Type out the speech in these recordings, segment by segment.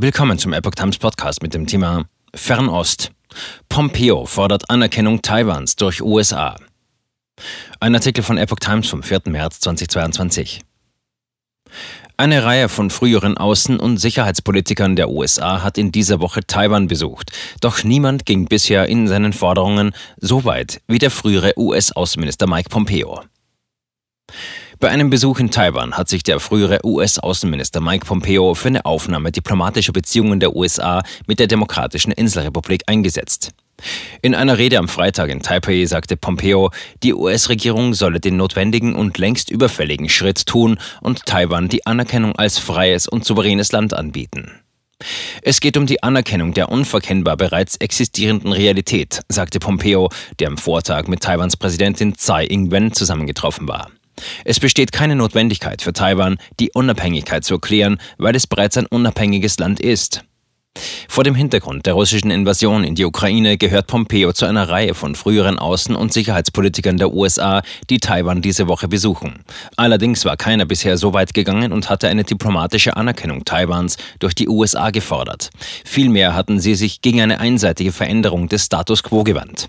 Willkommen zum Epoch Times Podcast mit dem Thema Fernost. Pompeo fordert Anerkennung Taiwans durch USA. Ein Artikel von Epoch Times vom 4. März 2022. Eine Reihe von früheren Außen- und Sicherheitspolitikern der USA hat in dieser Woche Taiwan besucht. Doch niemand ging bisher in seinen Forderungen so weit wie der frühere US-Außenminister Mike Pompeo. Bei einem Besuch in Taiwan hat sich der frühere US-Außenminister Mike Pompeo für eine Aufnahme diplomatischer Beziehungen der USA mit der Demokratischen Inselrepublik eingesetzt. In einer Rede am Freitag in Taipei sagte Pompeo, die US-Regierung solle den notwendigen und längst überfälligen Schritt tun und Taiwan die Anerkennung als freies und souveränes Land anbieten. Es geht um die Anerkennung der unverkennbar bereits existierenden Realität, sagte Pompeo, der am Vortag mit Taiwans Präsidentin Tsai Ing-wen zusammengetroffen war. Es besteht keine Notwendigkeit für Taiwan, die Unabhängigkeit zu erklären, weil es bereits ein unabhängiges Land ist. Vor dem Hintergrund der russischen Invasion in die Ukraine gehört Pompeo zu einer Reihe von früheren Außen- und Sicherheitspolitikern der USA, die Taiwan diese Woche besuchen. Allerdings war keiner bisher so weit gegangen und hatte eine diplomatische Anerkennung Taiwans durch die USA gefordert. Vielmehr hatten sie sich gegen eine einseitige Veränderung des Status quo gewandt.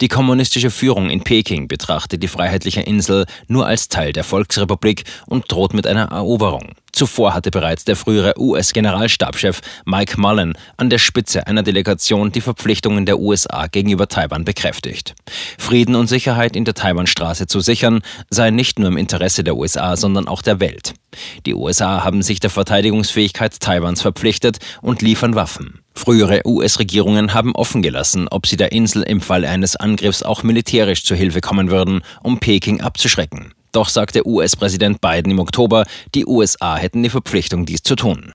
Die kommunistische Führung in Peking betrachtet die freiheitliche Insel nur als Teil der Volksrepublik und droht mit einer Eroberung. Zuvor hatte bereits der frühere US-Generalstabschef Mike Mullen an der Spitze einer Delegation die Verpflichtungen der USA gegenüber Taiwan bekräftigt. Frieden und Sicherheit in der Taiwanstraße zu sichern, sei nicht nur im Interesse der USA, sondern auch der Welt. Die USA haben sich der Verteidigungsfähigkeit Taiwans verpflichtet und liefern Waffen. Frühere US-Regierungen haben offen gelassen, ob sie der Insel im Fall eines Angriffs auch militärisch zu Hilfe kommen würden, um Peking abzuschrecken. Doch sagte US-Präsident Biden im Oktober, die USA hätten die Verpflichtung, dies zu tun.